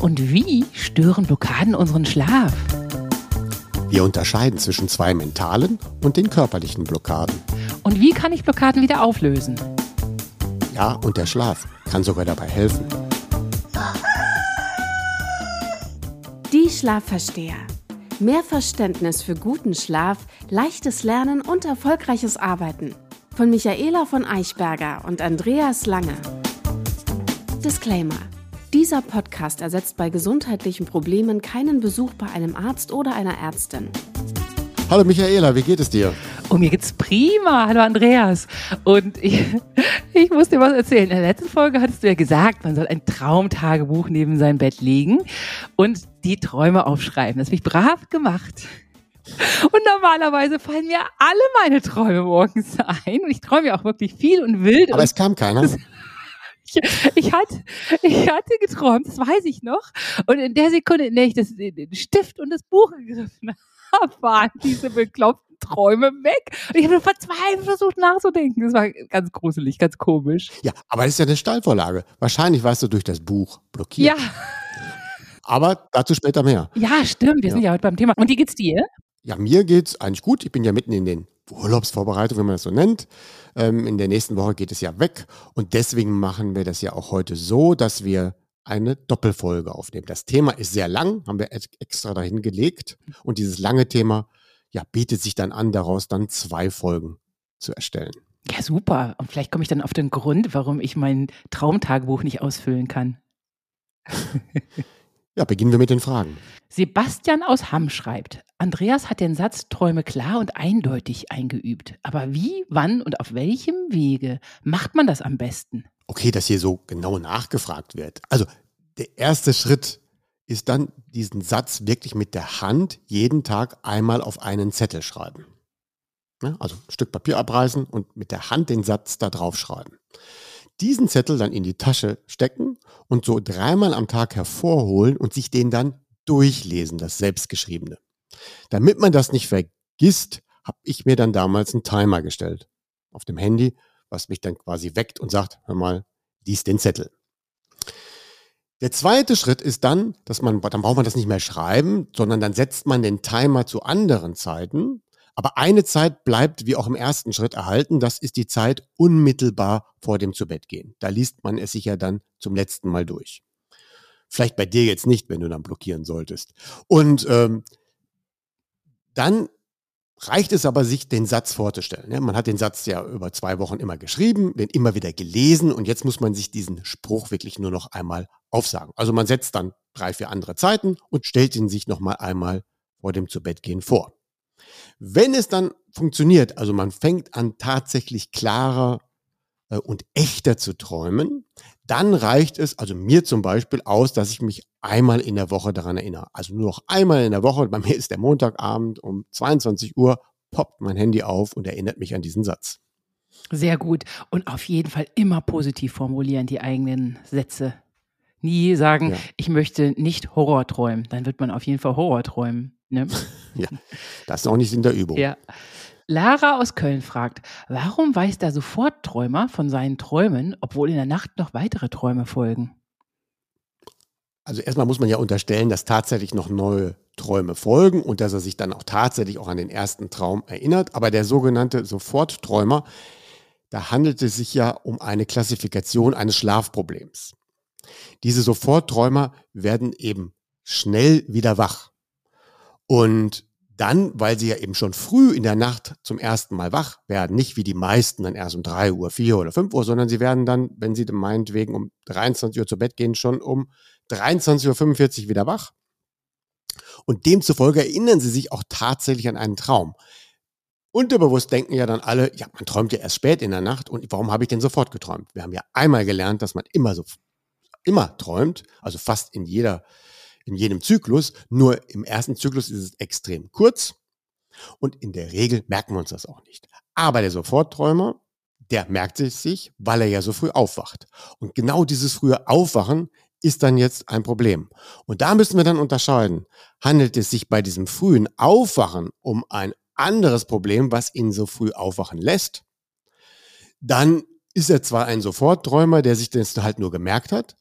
und wie stören Blockaden unseren Schlaf? Wir unterscheiden zwischen zwei mentalen und den körperlichen Blockaden. Und wie kann ich Blockaden wieder auflösen? Ja, und der Schlaf kann sogar dabei helfen. Die Schlafversteher. Mehr Verständnis für guten Schlaf, leichtes Lernen und erfolgreiches Arbeiten. Von Michaela von Eichberger und Andreas Lange. Disclaimer. Dieser Podcast ersetzt bei gesundheitlichen Problemen keinen Besuch bei einem Arzt oder einer Ärztin. Hallo Michaela, wie geht es dir? Oh, mir geht's prima. Hallo Andreas. Und ich, ich muss dir was erzählen. In der letzten Folge hattest du ja gesagt, man soll ein Traumtagebuch neben sein Bett legen und die Träume aufschreiben. Das habe ich brav gemacht. Und normalerweise fallen mir alle meine Träume morgens ein. Und ich träume ja auch wirklich viel und wild. Aber es kam keiner. Ich, ich, hatte, ich hatte geträumt, das weiß ich noch. Und in der Sekunde, in der ich das, den Stift und das Buch gegriffen habe, waren diese bekloppten Träume weg. Und ich habe verzweifelt versucht nachzudenken. Das war ganz gruselig, ganz komisch. Ja, aber das ist ja eine Stallvorlage. Wahrscheinlich warst du durch das Buch blockiert. Ja. Aber dazu später mehr. Ja, stimmt. Wir ja. sind ja heute beim Thema. Und wie geht's dir? Ja, mir geht's eigentlich gut. Ich bin ja mitten in den Urlaubsvorbereitung, wenn man das so nennt. Ähm, in der nächsten Woche geht es ja weg und deswegen machen wir das ja auch heute so, dass wir eine Doppelfolge aufnehmen. Das Thema ist sehr lang, haben wir extra dahin gelegt und dieses lange Thema ja, bietet sich dann an, daraus dann zwei Folgen zu erstellen. Ja, super. Und vielleicht komme ich dann auf den Grund, warum ich mein Traumtagebuch nicht ausfüllen kann. ja, beginnen wir mit den Fragen. Sebastian aus Hamm schreibt, Andreas hat den Satz Träume klar und eindeutig eingeübt. Aber wie, wann und auf welchem Wege macht man das am besten? Okay, dass hier so genau nachgefragt wird. Also der erste Schritt ist dann diesen Satz wirklich mit der Hand jeden Tag einmal auf einen Zettel schreiben. Ja, also ein Stück Papier abreißen und mit der Hand den Satz da drauf schreiben. Diesen Zettel dann in die Tasche stecken und so dreimal am Tag hervorholen und sich den dann durchlesen, das Selbstgeschriebene. Damit man das nicht vergisst, habe ich mir dann damals einen Timer gestellt auf dem Handy, was mich dann quasi weckt und sagt, hör mal, lies den Zettel. Der zweite Schritt ist dann, dass man, dann braucht man das nicht mehr schreiben, sondern dann setzt man den Timer zu anderen Zeiten. Aber eine Zeit bleibt wie auch im ersten Schritt erhalten. Das ist die Zeit unmittelbar vor dem Zubettgehen. Da liest man es sich ja dann zum letzten Mal durch. Vielleicht bei dir jetzt nicht, wenn du dann blockieren solltest. Und ähm, dann reicht es aber, sich den Satz vorzustellen. Ja, man hat den Satz ja über zwei Wochen immer geschrieben, den immer wieder gelesen und jetzt muss man sich diesen Spruch wirklich nur noch einmal aufsagen. Also man setzt dann drei, vier andere Zeiten und stellt ihn sich noch mal einmal vor dem Zubettgehen vor. Wenn es dann funktioniert, also man fängt an tatsächlich klarer äh, und echter zu träumen, dann reicht es, also mir zum Beispiel, aus, dass ich mich einmal in der Woche daran erinnere. Also nur noch einmal in der Woche, bei mir ist der Montagabend um 22 Uhr, poppt mein Handy auf und erinnert mich an diesen Satz. Sehr gut. Und auf jeden Fall immer positiv formulieren, die eigenen Sätze. Nie sagen, ja. ich möchte nicht Horror träumen. Dann wird man auf jeden Fall Horror träumen. Ne? ja, das ist auch nicht in der Übung. Ja. Lara aus Köln fragt, warum weiß der Sofortträumer von seinen Träumen, obwohl in der Nacht noch weitere Träume folgen? Also erstmal muss man ja unterstellen, dass tatsächlich noch neue Träume folgen und dass er sich dann auch tatsächlich auch an den ersten Traum erinnert. Aber der sogenannte Sofortträumer, da handelt es sich ja um eine Klassifikation eines Schlafproblems. Diese Sofortträumer werden eben schnell wieder wach. Und dann, weil sie ja eben schon früh in der Nacht zum ersten Mal wach werden, nicht wie die meisten dann erst um drei Uhr, vier oder fünf Uhr, sondern sie werden dann, wenn sie meinetwegen um 23 Uhr zu Bett gehen, schon um 23.45 Uhr wieder wach. Und demzufolge erinnern sie sich auch tatsächlich an einen Traum. Unterbewusst denken ja dann alle, ja, man träumt ja erst spät in der Nacht und warum habe ich denn sofort geträumt? Wir haben ja einmal gelernt, dass man immer so, immer träumt, also fast in jeder in jedem Zyklus. Nur im ersten Zyklus ist es extrem kurz und in der Regel merken wir uns das auch nicht. Aber der Sofortträumer, der merkt es sich, weil er ja so früh aufwacht. Und genau dieses frühe Aufwachen ist dann jetzt ein Problem. Und da müssen wir dann unterscheiden. Handelt es sich bei diesem frühen Aufwachen um ein anderes Problem, was ihn so früh aufwachen lässt? Dann ist er zwar ein Sofortträumer, der sich das halt nur gemerkt hat,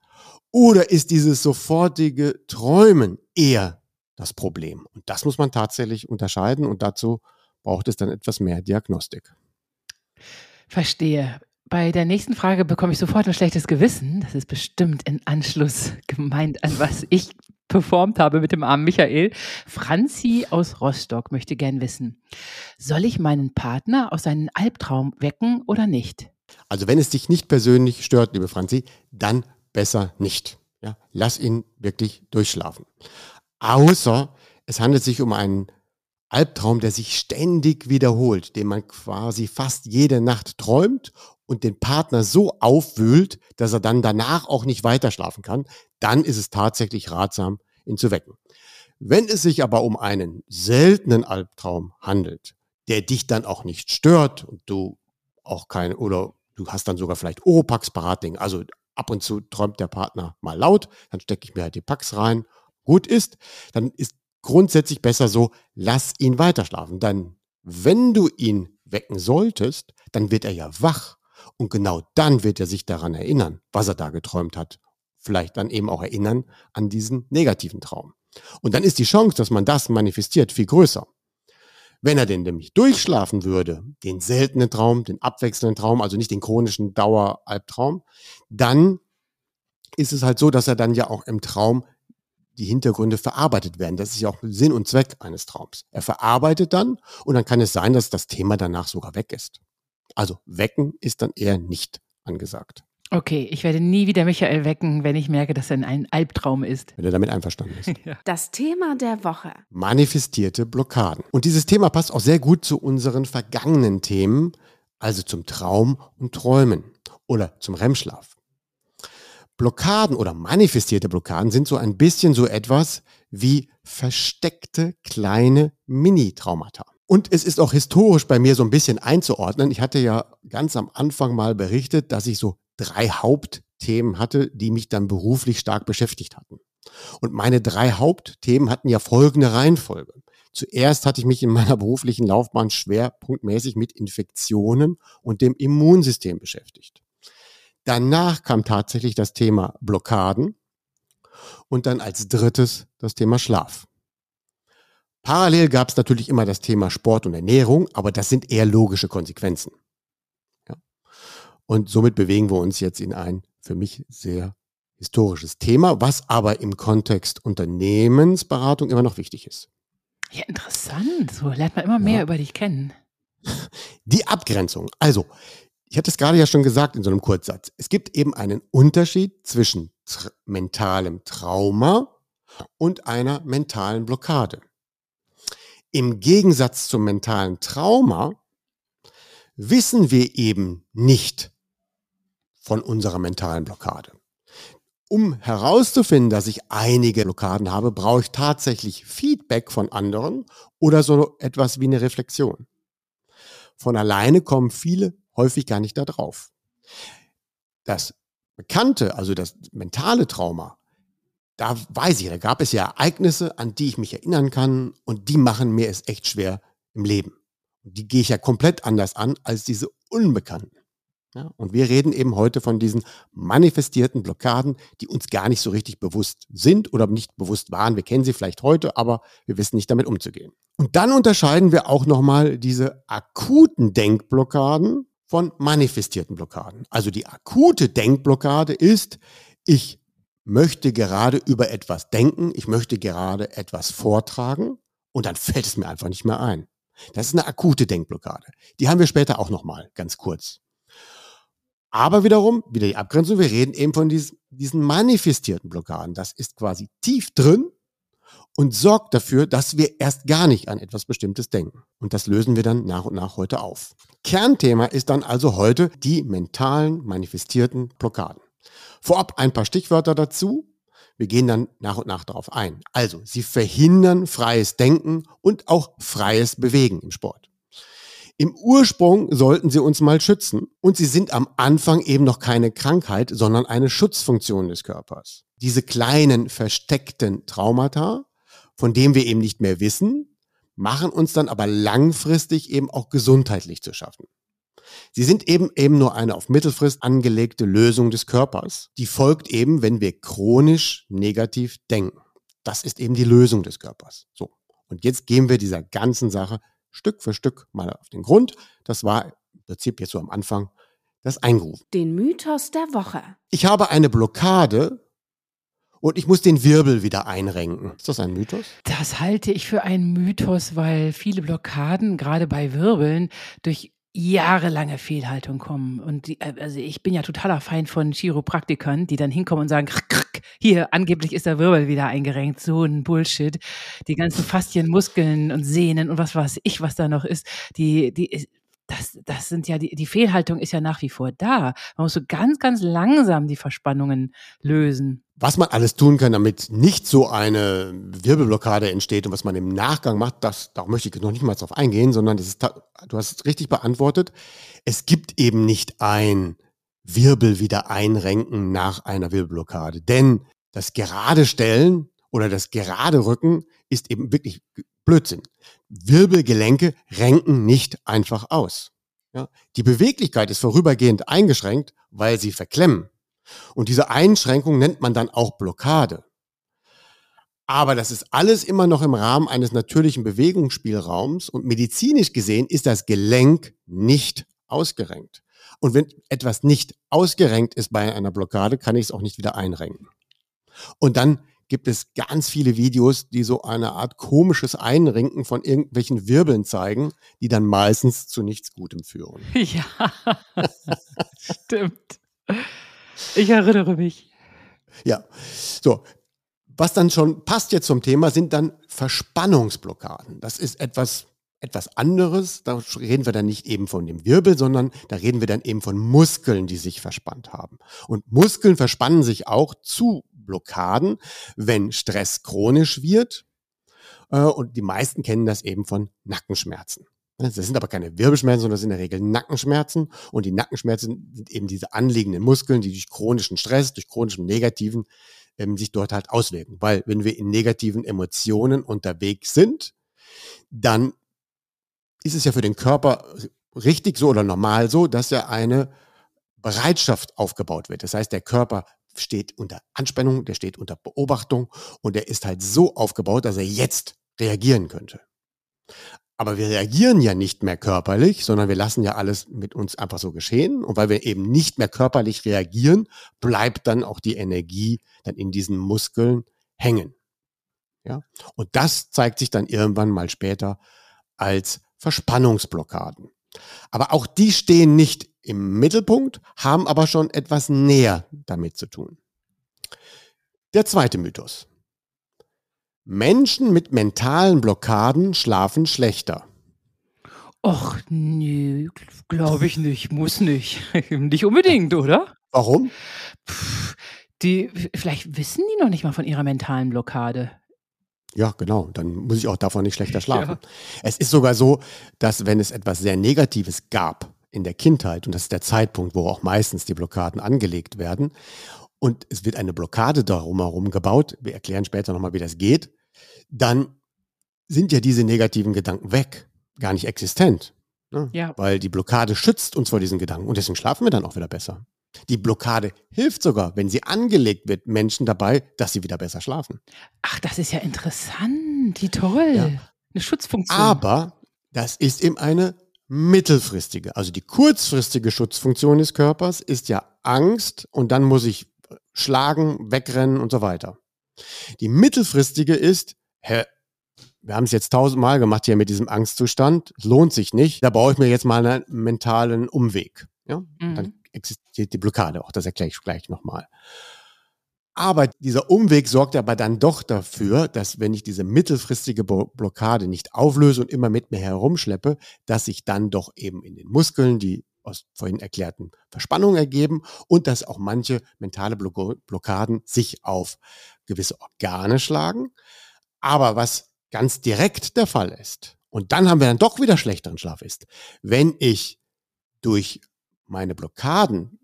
Oder ist dieses sofortige Träumen eher das Problem? Und das muss man tatsächlich unterscheiden und dazu braucht es dann etwas mehr Diagnostik. Verstehe. Bei der nächsten Frage bekomme ich sofort ein schlechtes Gewissen. Das ist bestimmt in Anschluss gemeint an was ich performt habe mit dem armen Michael. Franzi aus Rostock möchte gern wissen, soll ich meinen Partner aus seinem Albtraum wecken oder nicht? Also wenn es dich nicht persönlich stört, liebe Franzi, dann besser nicht. Ja, lass ihn wirklich durchschlafen. Außer es handelt sich um einen Albtraum, der sich ständig wiederholt, den man quasi fast jede Nacht träumt und den Partner so aufwühlt, dass er dann danach auch nicht weiter schlafen kann, dann ist es tatsächlich ratsam, ihn zu wecken. Wenn es sich aber um einen seltenen Albtraum handelt, der dich dann auch nicht stört und du auch keine oder du hast dann sogar vielleicht Oropax parat, also ab und zu träumt der Partner mal laut, dann stecke ich mir halt die Pax rein, gut ist, dann ist grundsätzlich besser so, lass ihn weiter schlafen. Dann, wenn du ihn wecken solltest, dann wird er ja wach. Und genau dann wird er sich daran erinnern, was er da geträumt hat. Vielleicht dann eben auch erinnern an diesen negativen Traum. Und dann ist die Chance, dass man das manifestiert, viel größer. Wenn er denn nämlich durchschlafen würde, den seltenen Traum, den abwechselnden Traum, also nicht den chronischen Daueralbtraum, dann ist es halt so, dass er dann ja auch im Traum die Hintergründe verarbeitet werden. Das ist ja auch Sinn und Zweck eines Traums. Er verarbeitet dann und dann kann es sein, dass das Thema danach sogar weg ist. Also wecken ist dann eher nicht angesagt. Okay, ich werde nie wieder Michael wecken, wenn ich merke, dass er ein Albtraum ist. Wenn er damit einverstanden ist. ja. Das Thema der Woche. Manifestierte Blockaden. Und dieses Thema passt auch sehr gut zu unseren vergangenen Themen, also zum Traum und Träumen oder zum REM-Schlaf. Blockaden oder manifestierte Blockaden sind so ein bisschen so etwas wie versteckte kleine Mini-Traumata. Und es ist auch historisch bei mir so ein bisschen einzuordnen. Ich hatte ja ganz am Anfang mal berichtet, dass ich so drei Hauptthemen hatte, die mich dann beruflich stark beschäftigt hatten. Und meine drei Hauptthemen hatten ja folgende Reihenfolge. Zuerst hatte ich mich in meiner beruflichen Laufbahn schwerpunktmäßig mit Infektionen und dem Immunsystem beschäftigt. Danach kam tatsächlich das Thema Blockaden und dann als drittes das Thema Schlaf. Parallel gab es natürlich immer das Thema Sport und Ernährung, aber das sind eher logische Konsequenzen. Und somit bewegen wir uns jetzt in ein für mich sehr historisches Thema, was aber im Kontext Unternehmensberatung immer noch wichtig ist. Ja, interessant. So lernt man immer mehr ja. über dich kennen. Die Abgrenzung. Also, ich hatte es gerade ja schon gesagt in so einem Kurzsatz. Es gibt eben einen Unterschied zwischen tra mentalem Trauma und einer mentalen Blockade. Im Gegensatz zum mentalen Trauma wissen wir eben nicht von unserer mentalen Blockade. Um herauszufinden, dass ich einige Blockaden habe, brauche ich tatsächlich Feedback von anderen oder so etwas wie eine Reflexion. Von alleine kommen viele häufig gar nicht da drauf. Das Bekannte, also das mentale Trauma, da weiß ich, da gab es ja Ereignisse, an die ich mich erinnern kann und die machen mir es echt schwer im Leben. Die gehe ich ja komplett anders an als diese Unbekannten. Ja, und wir reden eben heute von diesen manifestierten Blockaden, die uns gar nicht so richtig bewusst sind oder nicht bewusst waren. Wir kennen sie vielleicht heute, aber wir wissen nicht damit umzugehen. Und dann unterscheiden wir auch nochmal diese akuten Denkblockaden von manifestierten Blockaden. Also die akute Denkblockade ist, ich möchte gerade über etwas denken, ich möchte gerade etwas vortragen und dann fällt es mir einfach nicht mehr ein. Das ist eine akute Denkblockade. Die haben wir später auch nochmal, ganz kurz. Aber wiederum, wieder die Abgrenzung, wir reden eben von diesen, diesen manifestierten Blockaden. Das ist quasi tief drin und sorgt dafür, dass wir erst gar nicht an etwas Bestimmtes denken. Und das lösen wir dann nach und nach heute auf. Kernthema ist dann also heute die mentalen manifestierten Blockaden. Vorab ein paar Stichwörter dazu. Wir gehen dann nach und nach darauf ein. Also, sie verhindern freies Denken und auch freies Bewegen im Sport. Im Ursprung sollten sie uns mal schützen und sie sind am Anfang eben noch keine Krankheit, sondern eine Schutzfunktion des Körpers. Diese kleinen versteckten Traumata von dem wir eben nicht mehr wissen, machen uns dann aber langfristig eben auch gesundheitlich zu schaffen. Sie sind eben eben nur eine auf Mittelfrist angelegte Lösung des Körpers. Die folgt eben, wenn wir chronisch negativ denken. Das ist eben die Lösung des Körpers. So. Und jetzt gehen wir dieser ganzen Sache Stück für Stück mal auf den Grund. Das war im Prinzip jetzt so am Anfang das Eingerufen. Den Mythos der Woche. Ich habe eine Blockade und ich muss den Wirbel wieder einrenken. Ist das ein Mythos? Das halte ich für einen Mythos, weil viele Blockaden, gerade bei Wirbeln, durch jahrelange Fehlhaltung kommen. Und die, also ich bin ja totaler Feind von Chiropraktikern, die dann hinkommen und sagen, hier, angeblich ist der Wirbel wieder eingerenkt. So ein Bullshit. Die ganzen Faszien, Muskeln und Sehnen und was weiß ich, was da noch ist, die, die, das, das sind ja, die, die Fehlhaltung ist ja nach wie vor da. Man muss so ganz, ganz langsam die Verspannungen lösen. Was man alles tun kann, damit nicht so eine Wirbelblockade entsteht und was man im Nachgang macht, das, da möchte ich noch nicht mal drauf eingehen, sondern das ist, du hast es richtig beantwortet. Es gibt eben nicht ein Wirbel wieder einrenken nach einer Wirbelblockade. Denn das gerade Stellen oder das gerade Rücken ist eben wirklich Blödsinn. Wirbelgelenke renken nicht einfach aus. Ja? Die Beweglichkeit ist vorübergehend eingeschränkt, weil sie verklemmen. Und diese Einschränkung nennt man dann auch Blockade. Aber das ist alles immer noch im Rahmen eines natürlichen Bewegungsspielraums und medizinisch gesehen ist das Gelenk nicht ausgerenkt. Und wenn etwas nicht ausgerenkt ist bei einer Blockade, kann ich es auch nicht wieder einrenken. Und dann gibt es ganz viele Videos, die so eine Art komisches Einrenken von irgendwelchen Wirbeln zeigen, die dann meistens zu nichts Gutem führen. Ja, stimmt. Ich erinnere mich. Ja, so. Was dann schon passt jetzt zum Thema, sind dann Verspannungsblockaden. Das ist etwas, etwas anderes. Da reden wir dann nicht eben von dem Wirbel, sondern da reden wir dann eben von Muskeln, die sich verspannt haben. Und Muskeln verspannen sich auch zu Blockaden, wenn Stress chronisch wird. Äh, und die meisten kennen das eben von Nackenschmerzen. Das sind aber keine Wirbelschmerzen, sondern das sind in der Regel Nackenschmerzen. Und die Nackenschmerzen sind eben diese anliegenden Muskeln, die durch chronischen Stress, durch chronischen Negativen ähm, sich dort halt auswirken. Weil wenn wir in negativen Emotionen unterwegs sind, dann ist es ja für den Körper richtig so oder normal so, dass ja eine Bereitschaft aufgebaut wird. Das heißt, der Körper steht unter Anspannung, der steht unter Beobachtung und der ist halt so aufgebaut, dass er jetzt reagieren könnte. Aber wir reagieren ja nicht mehr körperlich, sondern wir lassen ja alles mit uns einfach so geschehen. Und weil wir eben nicht mehr körperlich reagieren, bleibt dann auch die Energie dann in diesen Muskeln hängen. Ja? Und das zeigt sich dann irgendwann mal später als Verspannungsblockaden. Aber auch die stehen nicht im Mittelpunkt, haben aber schon etwas näher damit zu tun. Der zweite Mythos. Menschen mit mentalen Blockaden schlafen schlechter. Och, nee, glaube ich nicht, muss nicht. nicht unbedingt, oder? Warum? Pff, die, vielleicht wissen die noch nicht mal von ihrer mentalen Blockade. Ja, genau. Dann muss ich auch davon nicht schlechter schlafen. Ja. Es ist sogar so, dass wenn es etwas sehr Negatives gab in der Kindheit, und das ist der Zeitpunkt, wo auch meistens die Blockaden angelegt werden, und es wird eine Blockade darum herum gebaut, wir erklären später nochmal, wie das geht, dann sind ja diese negativen Gedanken weg, gar nicht existent. Ne? Ja. Weil die Blockade schützt uns vor diesen Gedanken und deswegen schlafen wir dann auch wieder besser. Die Blockade hilft sogar, wenn sie angelegt wird, Menschen dabei, dass sie wieder besser schlafen. Ach, das ist ja interessant. Wie toll. Ja. Eine Schutzfunktion. Aber das ist eben eine mittelfristige. Also die kurzfristige Schutzfunktion des Körpers ist ja Angst und dann muss ich schlagen, wegrennen und so weiter. Die mittelfristige ist, hä, wir haben es jetzt tausendmal gemacht hier mit diesem Angstzustand, es lohnt sich nicht, da brauche ich mir jetzt mal einen mentalen Umweg. Ja? Mhm. Dann existiert die Blockade auch. Das erkläre ich gleich nochmal. Aber dieser Umweg sorgt aber dann doch dafür, dass wenn ich diese mittelfristige Blockade nicht auflöse und immer mit mir herumschleppe, dass sich dann doch eben in den Muskeln die aus vorhin erklärten Verspannungen ergeben und dass auch manche mentale Blockaden sich auf gewisse Organe schlagen. Aber was ganz direkt der Fall ist, und dann haben wir dann doch wieder schlechteren Schlaf ist, wenn ich durch meine Blockaden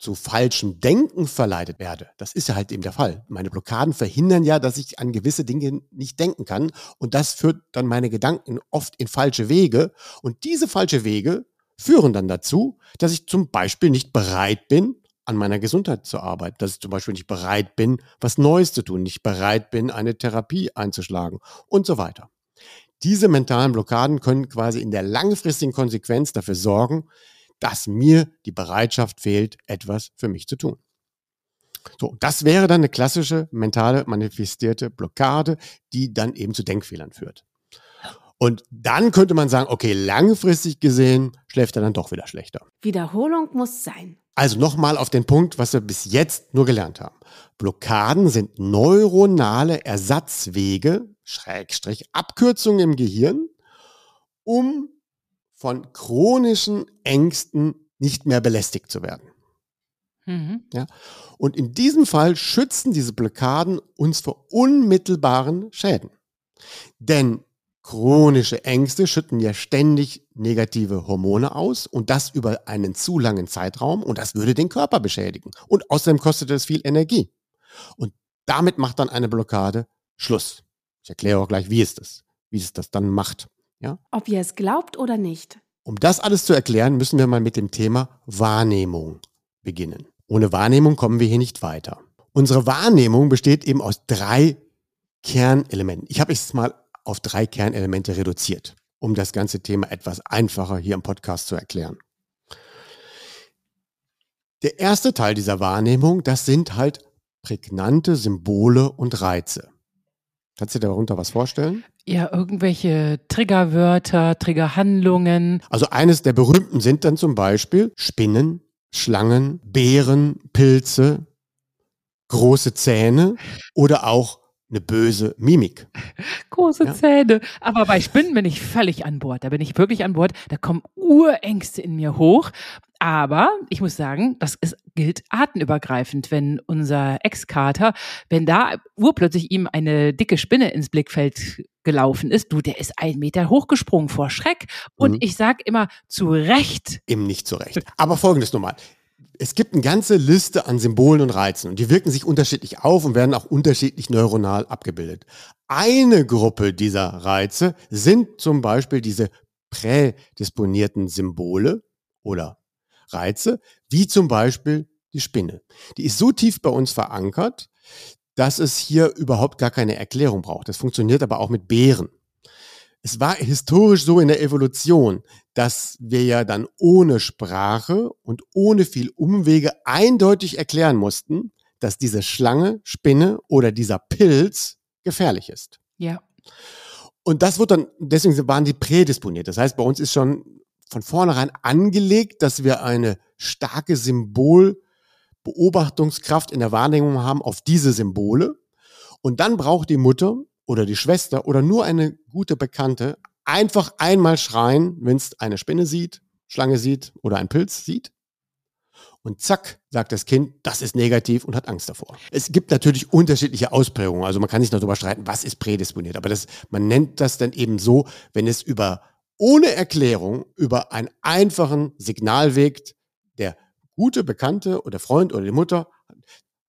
zu falschem Denken verleitet werde. Das ist ja halt eben der Fall. Meine Blockaden verhindern ja, dass ich an gewisse Dinge nicht denken kann. Und das führt dann meine Gedanken oft in falsche Wege. Und diese falsche Wege führen dann dazu, dass ich zum Beispiel nicht bereit bin, an meiner Gesundheit zu arbeiten, dass ich zum Beispiel nicht bereit bin, was Neues zu tun, nicht bereit bin, eine Therapie einzuschlagen und so weiter. Diese mentalen Blockaden können quasi in der langfristigen Konsequenz dafür sorgen, dass mir die Bereitschaft fehlt, etwas für mich zu tun. So, das wäre dann eine klassische mentale manifestierte Blockade, die dann eben zu Denkfehlern führt. Und dann könnte man sagen, okay, langfristig gesehen schläft er dann doch wieder schlechter. Wiederholung muss sein. Also nochmal auf den Punkt, was wir bis jetzt nur gelernt haben. Blockaden sind neuronale Ersatzwege, Schrägstrich, Abkürzungen im Gehirn, um von chronischen Ängsten nicht mehr belästigt zu werden. Mhm. Ja? Und in diesem Fall schützen diese Blockaden uns vor unmittelbaren Schäden. Denn chronische Ängste schütten ja ständig negative Hormone aus und das über einen zu langen Zeitraum und das würde den Körper beschädigen. Und außerdem kostet es viel Energie. Und damit macht dann eine Blockade Schluss. Ich erkläre auch gleich, wie es das, wie es das dann macht. Ja? Ob ihr es glaubt oder nicht. Um das alles zu erklären, müssen wir mal mit dem Thema Wahrnehmung beginnen. Ohne Wahrnehmung kommen wir hier nicht weiter. Unsere Wahrnehmung besteht eben aus drei Kernelementen. Ich habe es mal auf drei Kernelemente reduziert, um das ganze Thema etwas einfacher hier im Podcast zu erklären. Der erste Teil dieser Wahrnehmung, das sind halt prägnante Symbole und Reize. Kannst du dir darunter was vorstellen? Ja, irgendwelche Triggerwörter, Triggerhandlungen. Also eines der berühmten sind dann zum Beispiel Spinnen, Schlangen, Beeren, Pilze, große Zähne oder auch eine böse Mimik. Große ja? Zähne. Aber bei Spinnen bin ich völlig an Bord. Da bin ich wirklich an Bord. Da kommen Urängste in mir hoch. Aber ich muss sagen, das ist, gilt artenübergreifend, wenn unser Ex-Kater, wenn da urplötzlich ihm eine dicke Spinne ins Blickfeld gelaufen ist, du, der ist einen Meter hochgesprungen vor Schreck. Und mhm. ich sag immer, zu Recht. Eben nicht zu Recht. Aber folgendes nochmal es gibt eine ganze Liste an Symbolen und Reizen und die wirken sich unterschiedlich auf und werden auch unterschiedlich neuronal abgebildet. Eine Gruppe dieser Reize sind zum Beispiel diese prädisponierten Symbole oder Reize, wie zum Beispiel die Spinne. Die ist so tief bei uns verankert, dass es hier überhaupt gar keine Erklärung braucht. Das funktioniert aber auch mit Bären es war historisch so in der Evolution, dass wir ja dann ohne Sprache und ohne viel Umwege eindeutig erklären mussten, dass diese Schlange, Spinne oder dieser Pilz gefährlich ist. Ja. Und das wird dann, deswegen waren die prädisponiert. Das heißt, bei uns ist schon von vornherein angelegt, dass wir eine starke Symbolbeobachtungskraft in der Wahrnehmung haben auf diese Symbole. Und dann braucht die Mutter oder die Schwester oder nur eine gute Bekannte einfach einmal schreien, wenn es eine Spinne sieht, Schlange sieht oder ein Pilz sieht. Und zack, sagt das Kind, das ist negativ und hat Angst davor. Es gibt natürlich unterschiedliche Ausprägungen. Also man kann sich darüber streiten, was ist prädisponiert. Aber das, man nennt das dann eben so, wenn es über, ohne Erklärung, über einen einfachen Signalweg, der gute Bekannte oder Freund oder die Mutter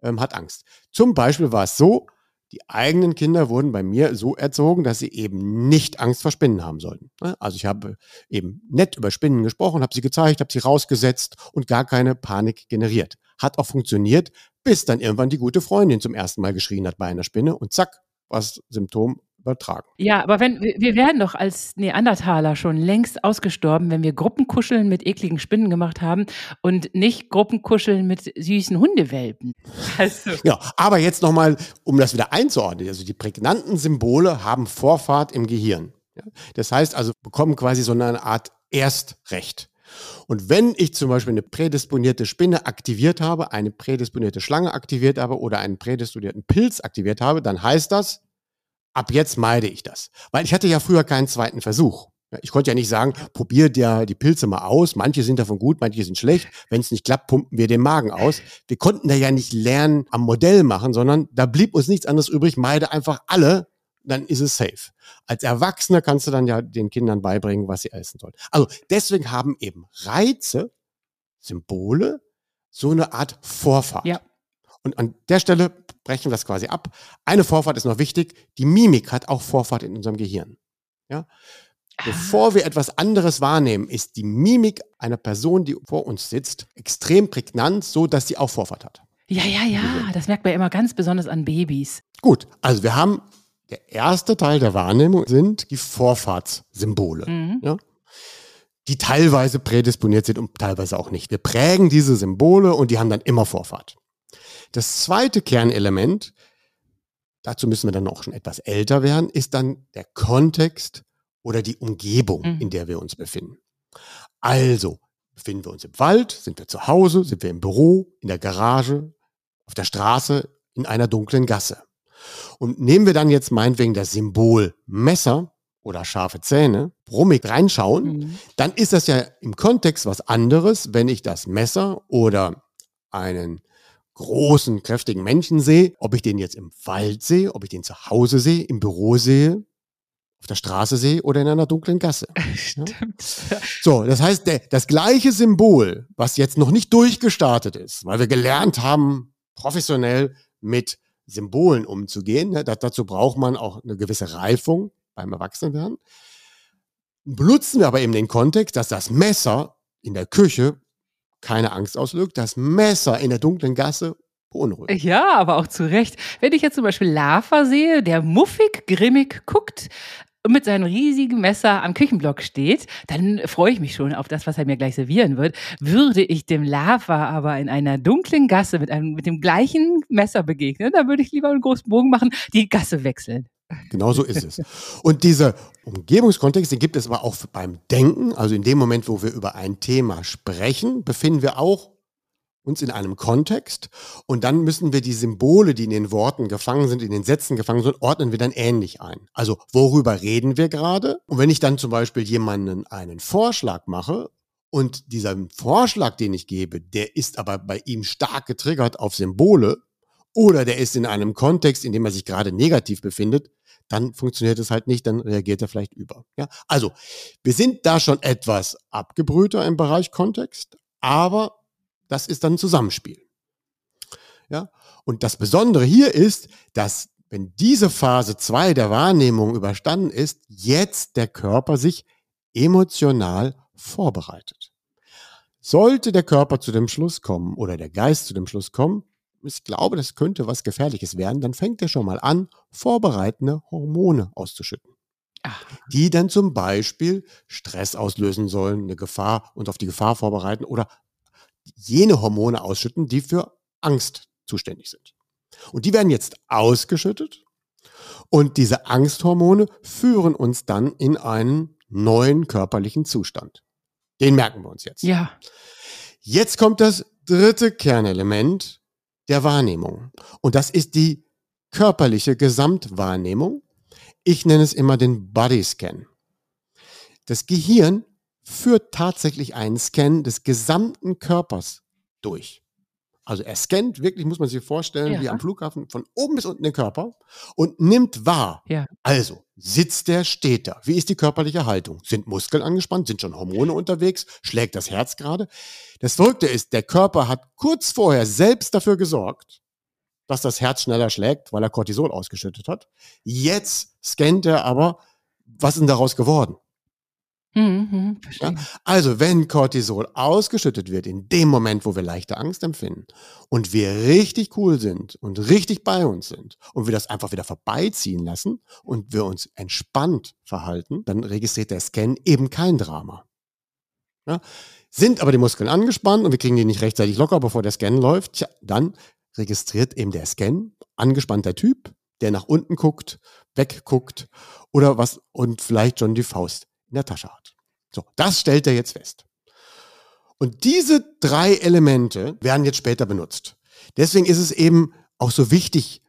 ähm, hat Angst. Zum Beispiel war es so, die eigenen Kinder wurden bei mir so erzogen, dass sie eben nicht Angst vor Spinnen haben sollten. Ne? Also ich habe eben nett über Spinnen gesprochen, habe sie gezeigt, habe sie rausgesetzt und gar keine Panik generiert. Hat auch funktioniert, bis dann irgendwann die gute Freundin zum ersten Mal geschrien hat bei einer Spinne und zack, war das Symptom übertragen. Ja, aber wenn wir wären doch als Neandertaler schon längst ausgestorben, wenn wir Gruppenkuscheln mit ekligen Spinnen gemacht haben und nicht Gruppenkuscheln mit süßen Hundewelpen. Also. Ja, aber jetzt nochmal, um das wieder einzuordnen. Also die prägnanten Symbole haben Vorfahrt im Gehirn. Das heißt also, bekommen quasi so eine Art Erstrecht. Und wenn ich zum Beispiel eine prädisponierte Spinne aktiviert habe, eine prädisponierte Schlange aktiviert habe oder einen prädisponierten Pilz aktiviert habe, dann heißt das, ab jetzt meide ich das. Weil ich hatte ja früher keinen zweiten Versuch. Ich konnte ja nicht sagen, probiert ja die Pilze mal aus. Manche sind davon gut, manche sind schlecht. Wenn es nicht klappt, pumpen wir den Magen aus. Wir konnten da ja nicht lernen am Modell machen, sondern da blieb uns nichts anderes übrig. Meide einfach alle, dann ist es safe. Als Erwachsener kannst du dann ja den Kindern beibringen, was sie essen sollen. Also deswegen haben eben Reize, Symbole, so eine Art Vorfahrt. Ja. Und an der Stelle brechen wir das quasi ab. Eine Vorfahrt ist noch wichtig. Die Mimik hat auch Vorfahrt in unserem Gehirn. Ja? Bevor wir etwas anderes wahrnehmen, ist die Mimik einer Person, die vor uns sitzt, extrem prägnant, so dass sie auch Vorfahrt hat. Ja, ja, ja, das merkt man immer ganz besonders an Babys. Gut, also wir haben, der erste Teil der Wahrnehmung sind die Vorfahrtssymbole, Mhm. ja, die teilweise prädisponiert sind und teilweise auch nicht. Wir prägen diese Symbole und die haben dann immer Vorfahrt. Das zweite Kernelement, dazu müssen wir dann auch schon etwas älter werden, ist dann der Kontext oder die Umgebung, Mhm. in der wir uns befinden. Also, befinden wir uns im Wald, sind wir zu Hause, sind wir im Büro, in der Garage, auf der Straße, in einer dunklen Gasse. Und nehmen wir dann jetzt meinetwegen das Symbol Messer oder scharfe Zähne, brummig reinschauen, Mhm. dann ist das ja im Kontext was anderes, wenn ich das Messer oder einen großen, kräftigen Menschen sehe, ob ich den jetzt im Wald sehe, ob ich den zu Hause sehe, im Büro sehe, auf der Straße sehe oder in einer dunklen Gasse. Stimmt. So, das heißt, der, das gleiche Symbol, was jetzt noch nicht durchgestartet ist, weil wir gelernt haben, professionell mit Symbolen umzugehen, ne, da, dazu braucht man auch eine gewisse Reifung beim Erwachsenwerden, benutzen wir aber eben den Kontext, dass das Messer in der Küche keine Angst auslöst, das Messer in der dunklen Gasse beunruhigt. Ja, aber auch zu Recht. Wenn ich jetzt zum Beispiel Lava sehe, der muffig, grimmig guckt und mit seinem riesigen Messer am Küchenblock steht, dann freue ich mich schon auf das, was er mir gleich servieren wird. Würde ich dem Lava aber in einer dunklen Gasse mit, einem, mit dem gleichen Messer begegnen, dann würde ich lieber einen großen Bogen machen, die Gasse wechseln. Genau so ist es. Und dieser Umgebungskontext, den gibt es aber auch beim Denken. Also in dem Moment, wo wir über ein Thema sprechen, befinden wir auch uns in einem Kontext. Und dann müssen wir die Symbole, die in den Worten gefangen sind, in den Sätzen gefangen sind, ordnen wir dann ähnlich ein. Also worüber reden wir gerade? Und wenn ich dann zum Beispiel jemanden einen Vorschlag mache und dieser Vorschlag, den ich gebe, der ist aber bei ihm stark getriggert auf Symbole, oder der ist in einem Kontext, in dem er sich gerade negativ befindet, dann funktioniert es halt nicht, dann reagiert er vielleicht über. Ja? Also, wir sind da schon etwas abgebrühter im Bereich Kontext, aber das ist dann ein Zusammenspiel. Ja? Und das Besondere hier ist, dass wenn diese Phase 2 der Wahrnehmung überstanden ist, jetzt der Körper sich emotional vorbereitet. Sollte der Körper zu dem Schluss kommen oder der Geist zu dem Schluss kommen, ich glaube, das könnte was Gefährliches werden, dann fängt er schon mal an, vorbereitende Hormone auszuschütten. Ach. Die dann zum Beispiel Stress auslösen sollen, eine Gefahr und auf die Gefahr vorbereiten oder jene Hormone ausschütten, die für Angst zuständig sind. Und die werden jetzt ausgeschüttet und diese Angsthormone führen uns dann in einen neuen körperlichen Zustand. Den merken wir uns jetzt. Ja. Jetzt kommt das dritte Kernelement der Wahrnehmung. Und das ist die körperliche Gesamtwahrnehmung. Ich nenne es immer den Body Scan. Das Gehirn führt tatsächlich einen Scan des gesamten Körpers durch. Also er scannt wirklich, muss man sich vorstellen, Ja. wie am Flughafen, von oben bis unten den Körper und nimmt wahr. Ja. Also, sitzt der, steht er? Wie ist die körperliche Haltung? Sind Muskeln angespannt? Sind schon Hormone unterwegs? Schlägt das Herz gerade? Das Verrückte ist, der Körper hat kurz vorher selbst dafür gesorgt, dass das Herz schneller schlägt, weil er Cortisol ausgeschüttet hat. Jetzt scannt er aber, was ist denn daraus geworden? Mhm, mhm, verstehe. Also, wenn Cortisol ausgeschüttet wird, in dem Moment, wo wir leichte Angst empfinden und wir richtig cool sind und richtig bei uns sind und wir das einfach wieder vorbeiziehen lassen und wir uns entspannt verhalten, dann registriert der Scan eben kein Drama. Ja? Sind aber die Muskeln angespannt und wir kriegen die nicht rechtzeitig locker, bevor der Scan läuft, tja, dann registriert eben der Scan angespannter Typ, der nach unten guckt, wegguckt oder was und vielleicht schon die Faust in der Tasche hat. So, das stellt er jetzt fest. Und diese drei Elemente werden jetzt später benutzt. Deswegen ist es eben auch so wichtig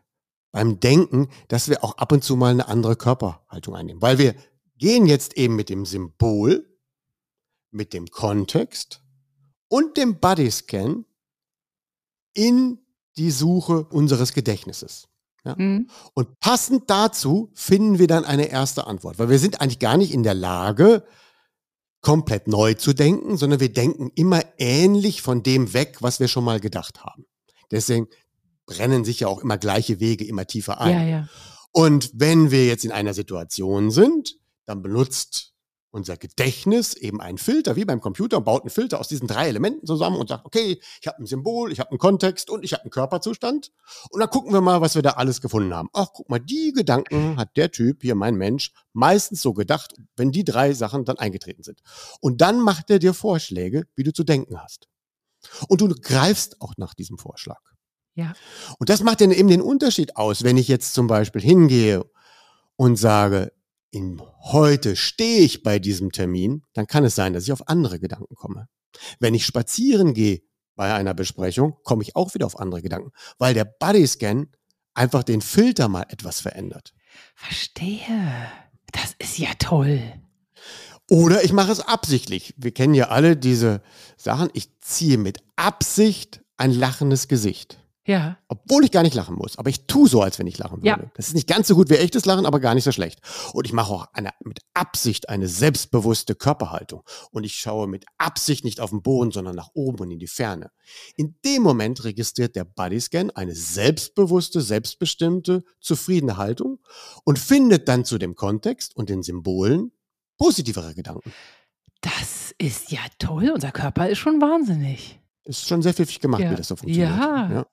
beim Denken, dass wir auch ab und zu mal eine andere Körperhaltung einnehmen. Weil wir gehen jetzt eben mit dem Symbol, mit dem Kontext und dem Bodyscan in die Suche unseres Gedächtnisses. Mhm. Und passend dazu finden wir dann eine erste Antwort, weil wir sind eigentlich gar nicht in der Lage, komplett neu zu denken, sondern wir denken immer ähnlich von dem weg, was wir schon mal gedacht haben. Deswegen brennen sich ja auch immer gleiche Wege immer tiefer ein. Ja, ja. Und wenn wir jetzt in einer Situation sind, dann benutzt unser Gedächtnis eben einen Filter, wie beim Computer, und baut einen Filter aus diesen drei Elementen zusammen und sagt, okay, ich habe ein Symbol, ich habe einen Kontext und ich habe einen Körperzustand. Und dann gucken wir mal, was wir da alles gefunden haben. Ach, guck mal, die Gedanken hat der Typ, hier mein Mensch, meistens so gedacht, wenn die drei Sachen dann eingetreten sind. Und dann macht er dir Vorschläge, wie du zu denken hast. Und du greifst auch nach diesem Vorschlag. Ja. Und das macht dann eben den Unterschied aus, wenn ich jetzt zum Beispiel hingehe und sage, in heute stehe ich bei diesem Termin, dann kann es sein, dass ich auf andere Gedanken komme. Wenn ich spazieren gehe bei einer Besprechung, komme ich auch wieder auf andere Gedanken, weil der Bodyscan einfach den Filter mal etwas verändert. Verstehe. Das ist ja toll. Oder ich mache es absichtlich. Wir kennen ja alle diese Sachen. Ich ziehe mit Absicht ein lachendes Gesicht. Ja. Obwohl ich gar nicht lachen muss. Aber ich tue so, als wenn ich lachen würde. Ja. Das ist nicht ganz so gut wie echtes Lachen, aber gar nicht so schlecht. Und ich mache auch eine, mit Absicht eine selbstbewusste Körperhaltung. Und ich schaue mit Absicht nicht auf den Boden, sondern nach oben und in die Ferne. In dem Moment registriert der Bodyscan eine selbstbewusste, selbstbestimmte, zufriedene Haltung und findet dann zu dem Kontext und den Symbolen positivere Gedanken. Das ist ja toll. Unser Körper ist schon wahnsinnig. Ist schon sehr pfiffig gemacht, Ja. wie das so funktioniert. Ja. ja.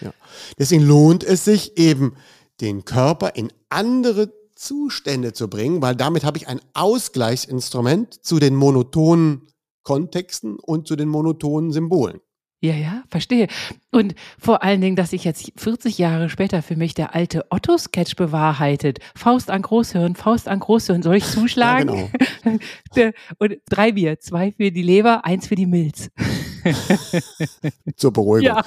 Ja. Deswegen lohnt es sich eben, den Körper in andere Zustände zu bringen, weil damit habe ich ein Ausgleichsinstrument zu den monotonen Kontexten und zu den monotonen Symbolen. Ja, ja, verstehe. Und vor allen Dingen, dass sich jetzt 40 Jahre später für mich der alte Otto-Sketch bewahrheitet. Faust an Großhirn, Faust an Großhirn. Soll ich zuschlagen? Ja, Der- Und drei Bier, zwei für die Leber, eins für die Milz. Zur Beruhigung. Ja.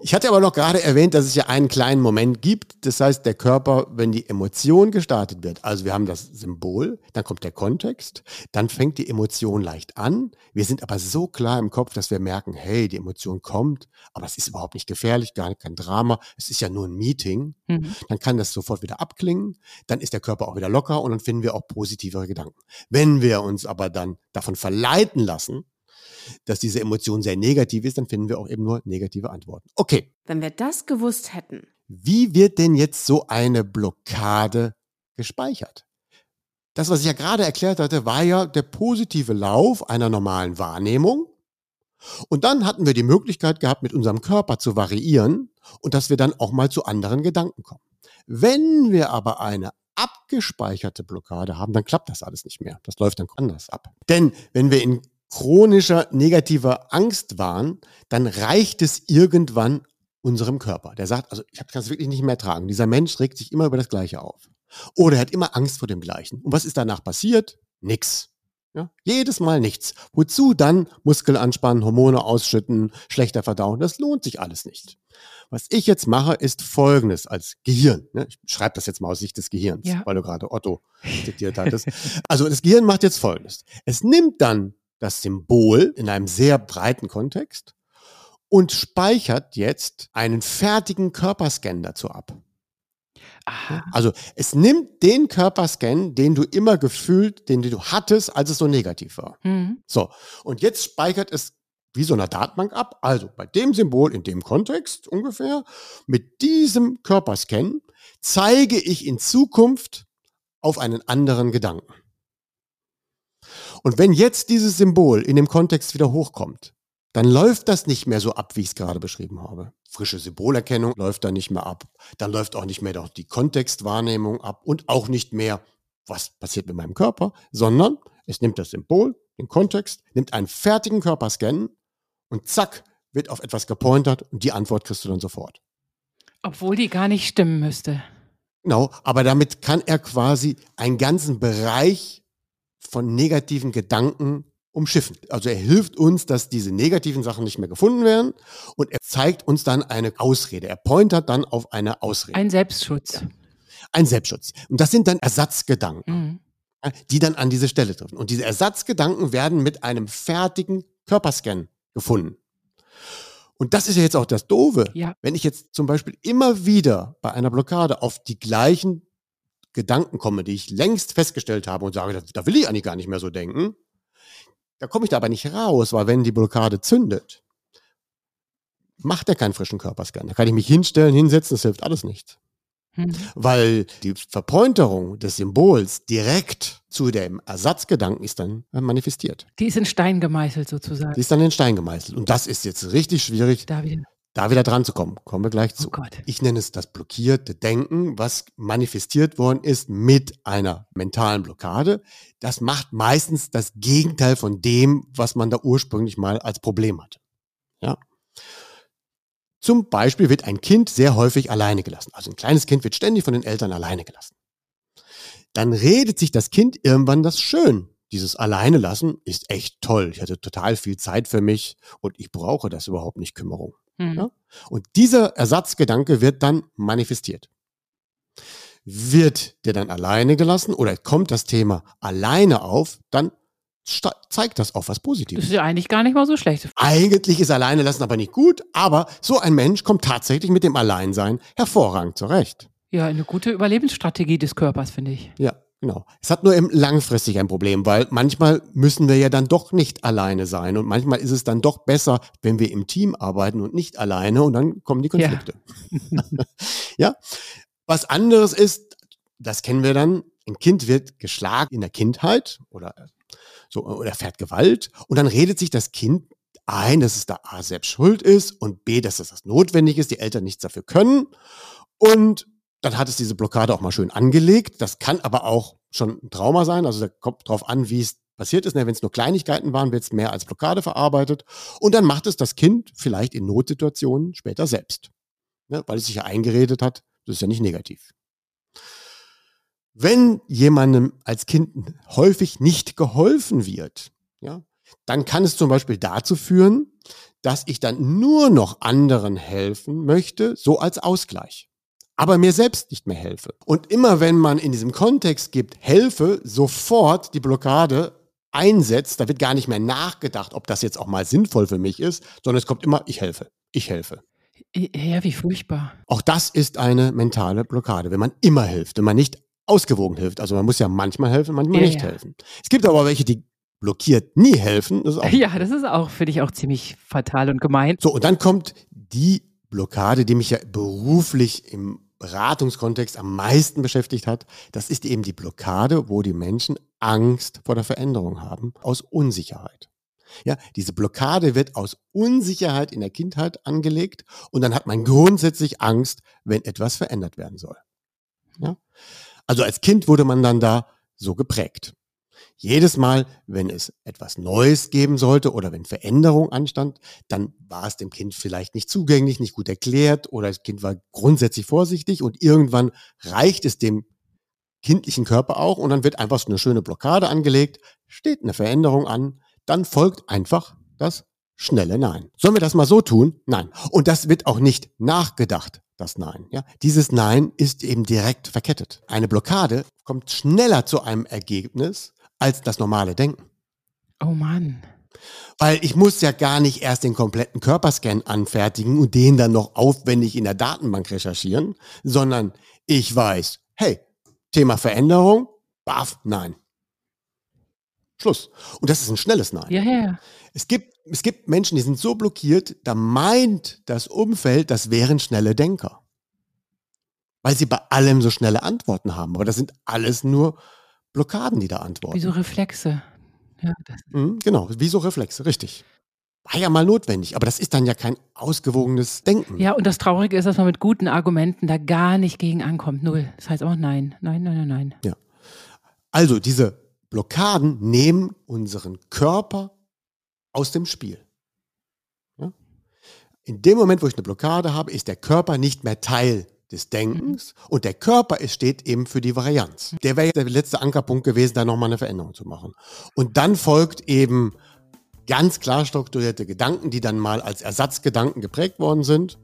Ich hatte aber noch gerade erwähnt, dass es ja einen kleinen Moment gibt. Das heißt, der Körper, wenn die Emotion gestartet wird, also wir haben das Symbol, dann kommt der Kontext, dann fängt die Emotion leicht an. Wir sind aber so klar im Kopf, dass wir merken, hey, die Emotion kommt, aber es ist überhaupt nicht gefährlich, gar kein Drama. Es ist ja nur ein Meeting. Mhm. Dann kann das sofort wieder abklingen. Dann ist der Körper auch wieder locker und dann finden wir auch positivere Gedanken. Wenn wir uns aber dann davon verleiten lassen, dass diese Emotion sehr negativ ist, dann finden wir auch eben nur negative Antworten. Okay, Wenn wir das gewusst hätten. wie wird denn jetzt so eine Blockade gespeichert? Das, was ich ja gerade erklärt hatte, war ja der positive Lauf einer normalen Wahrnehmung. Und dann hatten wir die Möglichkeit gehabt, mit unserem Körper zu variieren und dass wir dann auch mal zu anderen Gedanken kommen. Wenn wir aber eine abgespeicherte Blockade haben, dann klappt das alles nicht mehr. Das läuft dann anders ab. Denn wenn wir in chronischer negativer Angst waren, dann reicht es irgendwann unserem Körper. Der sagt, also ich kann es wirklich nicht mehr tragen. Dieser Mensch regt sich immer über das Gleiche auf. Oder er hat immer Angst vor dem Gleichen. Und was ist danach passiert? Nix. Ja, jedes Mal nichts. Wozu dann Muskel anspannen, Hormone ausschütten, schlechter verdauen? Das lohnt sich alles nicht. Was ich jetzt mache, ist Folgendes als Gehirn. ne? Ich schreibe das jetzt mal aus Sicht des Gehirns, Ja. weil du gerade Otto zitiert hattest. Also das Gehirn macht jetzt Folgendes. Es nimmt dann das Symbol in einem sehr breiten Kontext und speichert jetzt einen fertigen Körperscan dazu ab. Aha. Also es nimmt den Körperscan, den du immer gefühlt, den du hattest, als es so negativ war. Mhm. So, und jetzt speichert es wie so eine Datenbank ab. Also bei dem Symbol in dem Kontext ungefähr, mit diesem Körperscan zeige ich in Zukunft auf einen anderen Gedanken. Und wenn jetzt dieses Symbol in dem Kontext wieder hochkommt, dann läuft das nicht mehr so ab, wie ich es gerade beschrieben habe. Frische Symbolerkennung läuft da nicht mehr ab. Dann läuft auch nicht mehr doch die Kontextwahrnehmung ab und auch nicht mehr, was passiert mit meinem Körper, sondern es nimmt das Symbol, den Kontext, nimmt einen fertigen Körperscan und zack, wird auf etwas gepointert und die Antwort kriegst du dann sofort. Obwohl die gar nicht stimmen müsste. Genau, aber damit kann er quasi einen ganzen Bereich von negativen Gedanken umschiffen. Also er hilft uns, dass diese negativen Sachen nicht mehr gefunden werden und er zeigt uns dann eine Ausrede. Er pointert dann auf eine Ausrede. Ein Selbstschutz. Ein Selbstschutz. Und das sind dann Ersatzgedanken, Mhm. ja, die dann an diese Stelle treffen. Und diese Ersatzgedanken werden mit einem fertigen Körperscan gefunden. Und das ist ja jetzt auch das Doofe. Ja. Wenn ich jetzt zum Beispiel immer wieder bei einer Blockade auf die gleichen Gedanken komme, die ich längst festgestellt habe und sage, da, da will ich eigentlich gar nicht mehr so denken, da komme ich da aber nicht raus, weil wenn die Blockade zündet, macht er keinen frischen Körperscan. Da kann ich mich hinstellen, hinsetzen, das hilft alles nicht. Hm. Weil die Verpointerung des Symbols direkt zu dem Ersatzgedanken ist dann manifestiert. Die ist in Stein gemeißelt sozusagen. Die ist dann in Stein gemeißelt. Und das ist jetzt richtig schwierig. Da da wieder dran zu kommen. Kommen wir gleich oh zu. Oh ich nenne es das blockierte Denken, was manifestiert worden ist mit einer mentalen Blockade. Das macht meistens das Gegenteil von dem, was man da ursprünglich mal als Problem hatte. Ja. Zum Beispiel wird ein Kind sehr häufig alleine gelassen. Also ein kleines Kind wird ständig von den Eltern alleine gelassen. Dann redet sich das Kind irgendwann das schön. Dieses Alleine lassen ist echt toll. Ich hatte total viel Zeit für mich und ich brauche das überhaupt nicht Kümmerung. Mhm. Ja? Und dieser Ersatzgedanke wird dann manifestiert. Wird der dann alleine gelassen oder kommt das Thema alleine auf, dann zeigt das auch was Positives. Das ist ja eigentlich gar nicht mal so schlecht. Eigentlich ist alleine lassen aber nicht gut, aber so ein Mensch kommt tatsächlich mit dem Alleinsein hervorragend zurecht. Ja, eine gute Überlebensstrategie des Körpers, finde ich. Ja, genau. Es hat nur eben langfristig ein Problem, weil manchmal müssen wir ja dann doch nicht alleine sein und manchmal ist es dann doch besser, wenn wir im Team arbeiten und nicht alleine und dann kommen die Konflikte. Ja. ja. Was anderes ist, das kennen wir dann, ein Kind wird geschlagen in der Kindheit oder so, oder fährt Gewalt und dann redet sich das Kind ein, dass es da A selbst schuld ist und B, dass das notwendig ist, die Eltern nichts dafür können und dann hat es diese Blockade auch mal schön angelegt. Das kann aber auch schon ein Trauma sein. Also da kommt drauf an, wie es passiert ist. Ne, Wenn es nur Kleinigkeiten waren, wird es mehr als Blockade verarbeitet. Und dann macht es das Kind vielleicht in Notsituationen später selbst. Ja, weil es sich ja eingeredet hat, das ist ja nicht negativ. Wenn jemandem als Kind häufig nicht geholfen wird, ja, dann kann es zum Beispiel dazu führen, dass ich dann nur noch anderen helfen möchte, so als Ausgleich, aber mir selbst nicht mehr helfe. Und immer wenn man in diesem Kontext gibt, helfe, sofort die Blockade einsetzt, da wird gar nicht mehr nachgedacht, ob das jetzt auch mal sinnvoll für mich ist, sondern es kommt immer, ich helfe, ich helfe. Ja, wie furchtbar. Auch das ist eine mentale Blockade, wenn man immer hilft, wenn man nicht ausgewogen hilft. Also man muss ja manchmal helfen, manchmal ja, nicht ja. helfen. Es gibt aber welche, die blockiert nie helfen. Das ja, das ist auch, finde ich, auch ziemlich fatal und gemein. So, und dann kommt die Blockade, die mich ja beruflich im Beratungskontext am meisten beschäftigt hat. Das ist eben die Blockade, wo die Menschen Angst vor der Veränderung haben, aus Unsicherheit. Ja, diese Blockade wird aus Unsicherheit in der Kindheit angelegt und dann hat man grundsätzlich Angst, wenn etwas verändert werden soll. Ja? Also als Kind wurde man dann da so geprägt. Jedes Mal, wenn es etwas Neues geben sollte oder wenn Veränderung anstand, dann war es dem Kind vielleicht nicht zugänglich, nicht gut erklärt oder das Kind war grundsätzlich vorsichtig und irgendwann reicht es dem kindlichen Körper auch und dann wird einfach so eine schöne Blockade angelegt, steht eine Veränderung an, dann folgt einfach das schnelle Nein. Sollen wir das mal so tun? Nein. Und das wird auch nicht nachgedacht das Nein. Ja? Dieses Nein ist eben direkt verkettet. Eine Blockade kommt schneller zu einem Ergebnis als das normale Denken. Oh Mann. Weil ich muss ja gar nicht erst den kompletten Körperscan anfertigen und den dann noch aufwendig in der Datenbank recherchieren, sondern ich weiß, hey, Thema Veränderung, baff, nein. Schluss. Und das ist ein schnelles Nein. Ja, ja. Es gibt, es gibt Menschen, die sind so blockiert, da meint das Umfeld, das wären schnelle Denker. Weil sie bei allem so schnelle Antworten haben. Aber das sind alles nur Blockaden, die da antworten. Wie so Reflexe. Ja, mhm, genau, wie so Reflexe, richtig. War ja mal notwendig, aber das ist dann ja kein ausgewogenes Denken. Ja, und das Traurige ist, dass man mit guten Argumenten da gar nicht gegen ankommt. Null. Das heißt auch nein. Nein, nein, nein, nein. Ja. Also diese Blockaden nehmen unseren Körper aus dem Spiel. Ja? In dem Moment, wo ich eine Blockade habe, ist der Körper nicht mehr Teil des Denkens mhm. und der Körper ist, steht eben für die Varianz. Der wäre der letzte Ankerpunkt gewesen, da nochmal eine Veränderung zu machen. Und dann folgt eben ganz klar strukturierte Gedanken, die dann mal als Ersatzgedanken geprägt worden sind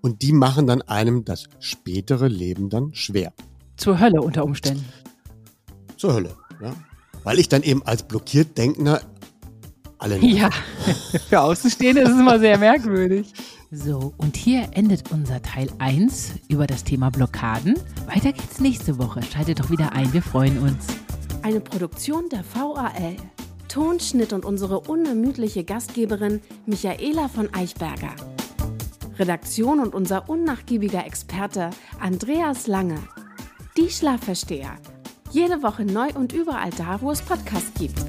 und die machen dann einem das spätere Leben dann schwer. Zur Hölle unter Umständen. Zur Hölle, ja. Weil ich dann eben als blockiert Denkender alle. Ja, für Außenstehende ist es immer sehr merkwürdig. So, und hier endet unser Teil 1 über das Thema Blockaden. Weiter geht's nächste Woche. Schaltet doch wieder ein, wir freuen uns. Eine Produktion der VAL. Tonschnitt und unsere unermüdliche Gastgeberin Michaela von Eichberger. Redaktion und unser unnachgiebiger Experte Andreas Lange. Die Schlafversteher. Jede Woche neu und überall da, wo es Podcasts gibt.